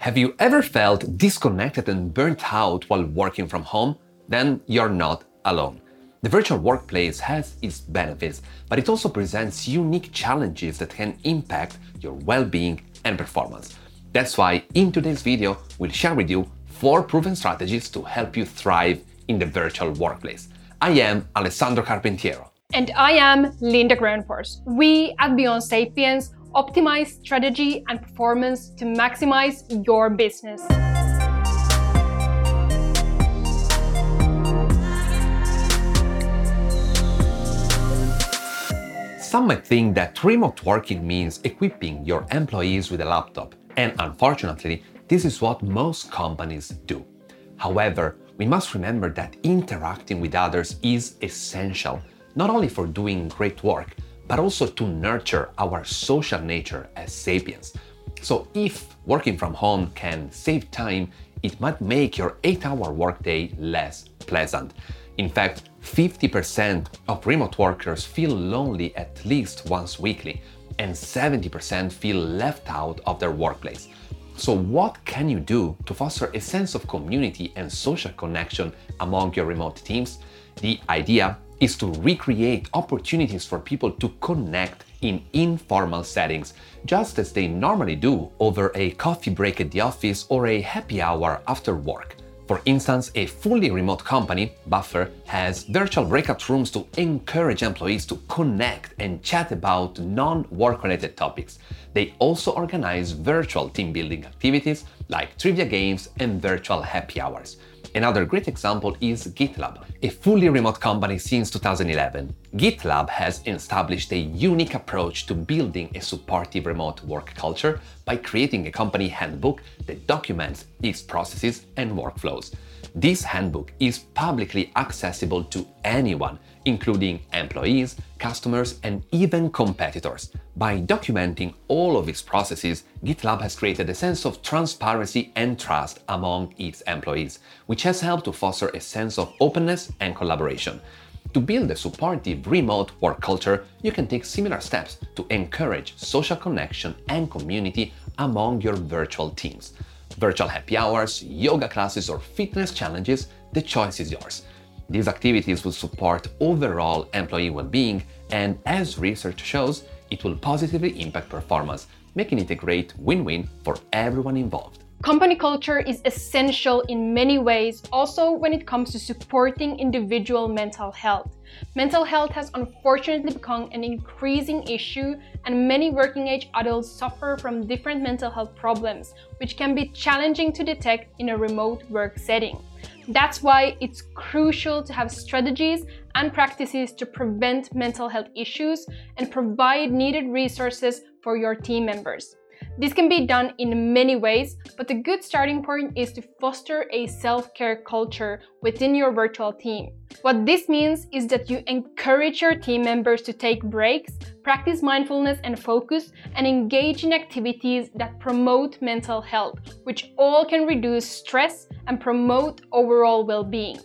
Have you ever felt disconnected and burnt out while working from home? Then you're not alone. The virtual workplace has its benefits, but it also presents unique challenges that can impact your well being and performance. That's why in today's video, we'll share with you four proven strategies to help you thrive in the virtual workplace. I am Alessandro Carpentiero. And I am Linda Groenfors. We at Beyond Sapiens optimize strategy and performance to maximize your business. Some might think that remote working means equipping your employees with a laptop, and unfortunately, this is what most companies do. However, we must remember that interacting with others is essential, not only for doing great work, but also to nurture our social nature as sapiens. So, if working from home can save time, it might make your 8 hour workday less pleasant. In fact, 50% of remote workers feel lonely at least once weekly, and 70% feel left out of their workplace. So, what can you do to foster a sense of community and social connection among your remote teams? The idea is to recreate opportunities for people to connect in informal settings, just as they normally do over a coffee break at the office or a happy hour after work. For instance, a fully remote company, Buffer, has virtual breakout rooms to encourage employees to connect and chat about non work related topics. They also organize virtual team building activities like trivia games and virtual happy hours. Another great example is GitLab, a fully remote company since 2011. GitLab has established a unique approach to building a supportive remote work culture by creating a company handbook that documents its processes and workflows. This handbook is publicly accessible to anyone, including employees, customers, and even competitors. By documenting all of its processes, GitLab has created a sense of transparency and trust among its employees, which has helped to foster a sense of openness and collaboration. To build a supportive remote work culture, you can take similar steps to encourage social connection and community among your virtual teams virtual happy hours, yoga classes, or fitness challenges, the choice is yours. These activities will support overall employee well being, and as research shows, it will positively impact performance, making it a great win win for everyone involved. Company culture is essential in many ways, also when it comes to supporting individual mental health. Mental health has unfortunately become an increasing issue, and many working age adults suffer from different mental health problems, which can be challenging to detect in a remote work setting. That's why it's crucial to have strategies and practices to prevent mental health issues and provide needed resources for your team members. This can be done in many ways, but the good starting point is to foster a self care culture within your virtual team. What this means is that you encourage your team members to take breaks, practice mindfulness and focus, and engage in activities that promote mental health, which all can reduce stress and promote overall well being.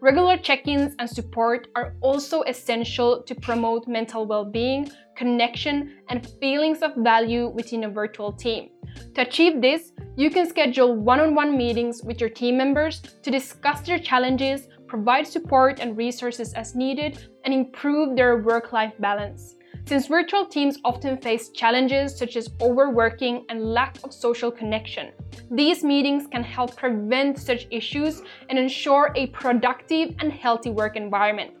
Regular check ins and support are also essential to promote mental well being, connection, and feelings of value within a virtual team. To achieve this, you can schedule one on one meetings with your team members to discuss their challenges, provide support and resources as needed, and improve their work life balance. Since virtual teams often face challenges such as overworking and lack of social connection, these meetings can help prevent such issues and ensure a productive and healthy work environment.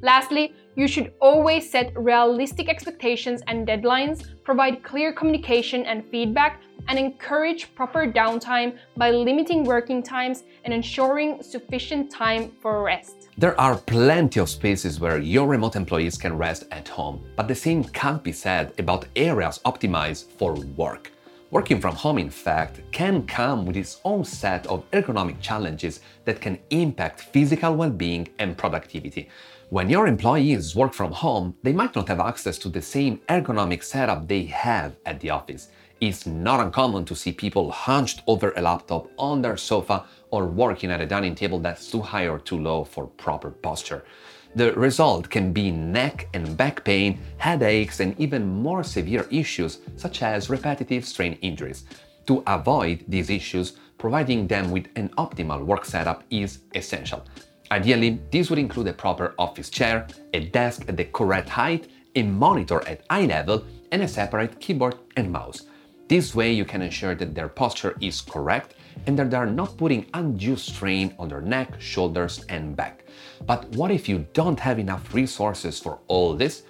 Lastly, you should always set realistic expectations and deadlines, provide clear communication and feedback, and encourage proper downtime by limiting working times and ensuring sufficient time for rest. There are plenty of spaces where your remote employees can rest at home, but the same can't be said about areas optimized for work. Working from home, in fact, can come with its own set of ergonomic challenges that can impact physical well being and productivity. When your employees work from home, they might not have access to the same ergonomic setup they have at the office. It's not uncommon to see people hunched over a laptop on their sofa or working at a dining table that's too high or too low for proper posture. The result can be neck and back pain, headaches, and even more severe issues such as repetitive strain injuries. To avoid these issues, providing them with an optimal work setup is essential. Ideally, this would include a proper office chair, a desk at the correct height, a monitor at eye level, and a separate keyboard and mouse. This way, you can ensure that their posture is correct and that they are not putting undue strain on their neck, shoulders, and back. But what if you don't have enough resources for all this?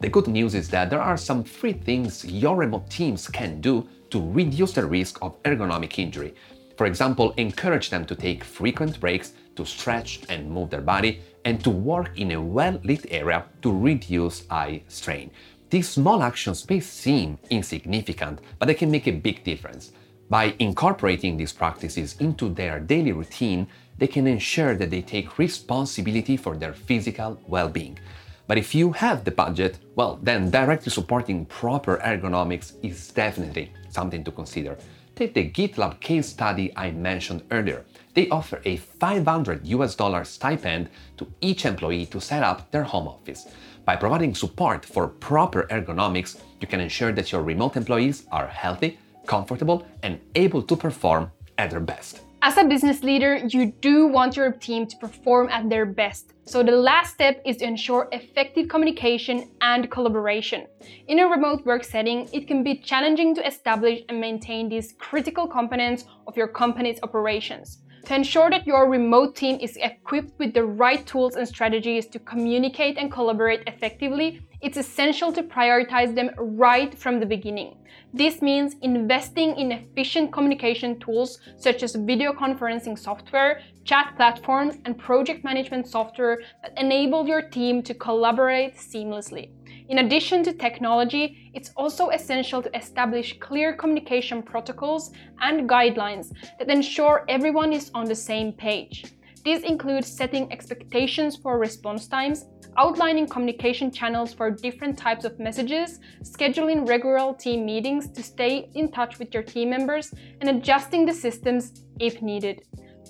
The good news is that there are some free things your remote teams can do to reduce the risk of ergonomic injury. For example, encourage them to take frequent breaks to stretch and move their body and to work in a well lit area to reduce eye strain. These small actions may seem insignificant, but they can make a big difference. By incorporating these practices into their daily routine, they can ensure that they take responsibility for their physical well being. But if you have the budget, well, then directly supporting proper ergonomics is definitely something to consider. Take the GitLab case study I mentioned earlier. They offer a 500 US dollar stipend to each employee to set up their home office. By providing support for proper ergonomics, you can ensure that your remote employees are healthy, comfortable, and able to perform at their best. As a business leader, you do want your team to perform at their best. So the last step is to ensure effective communication and collaboration. In a remote work setting, it can be challenging to establish and maintain these critical components of your company's operations. To ensure that your remote team is equipped with the right tools and strategies to communicate and collaborate effectively, it's essential to prioritize them right from the beginning. This means investing in efficient communication tools such as video conferencing software, chat platforms, and project management software that enable your team to collaborate seamlessly. In addition to technology, it's also essential to establish clear communication protocols and guidelines that ensure everyone is on the same page. These include setting expectations for response times, outlining communication channels for different types of messages, scheduling regular team meetings to stay in touch with your team members, and adjusting the systems if needed.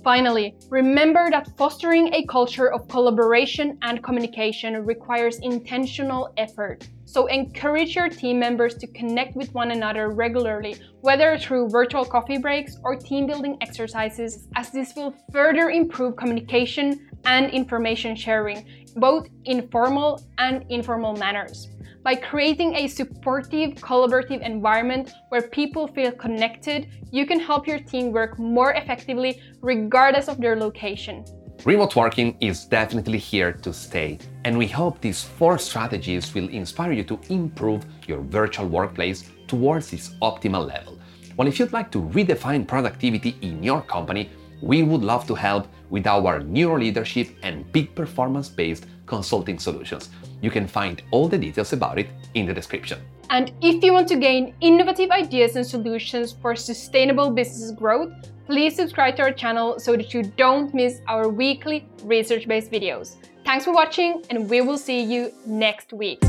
Finally, remember that fostering a culture of collaboration and communication requires intentional effort. So encourage your team members to connect with one another regularly, whether through virtual coffee breaks or team building exercises, as this will further improve communication and information sharing, both in formal and informal manners by creating a supportive, collaborative environment where people feel connected, you can help your team work more effectively regardless of their location. Remote working is definitely here to stay, and we hope these four strategies will inspire you to improve your virtual workplace towards its optimal level. Well, if you'd like to redefine productivity in your company, we would love to help with our neuro leadership and peak performance based consulting solutions. You can find all the details about it in the description. And if you want to gain innovative ideas and solutions for sustainable business growth, please subscribe to our channel so that you don't miss our weekly research based videos. Thanks for watching, and we will see you next week.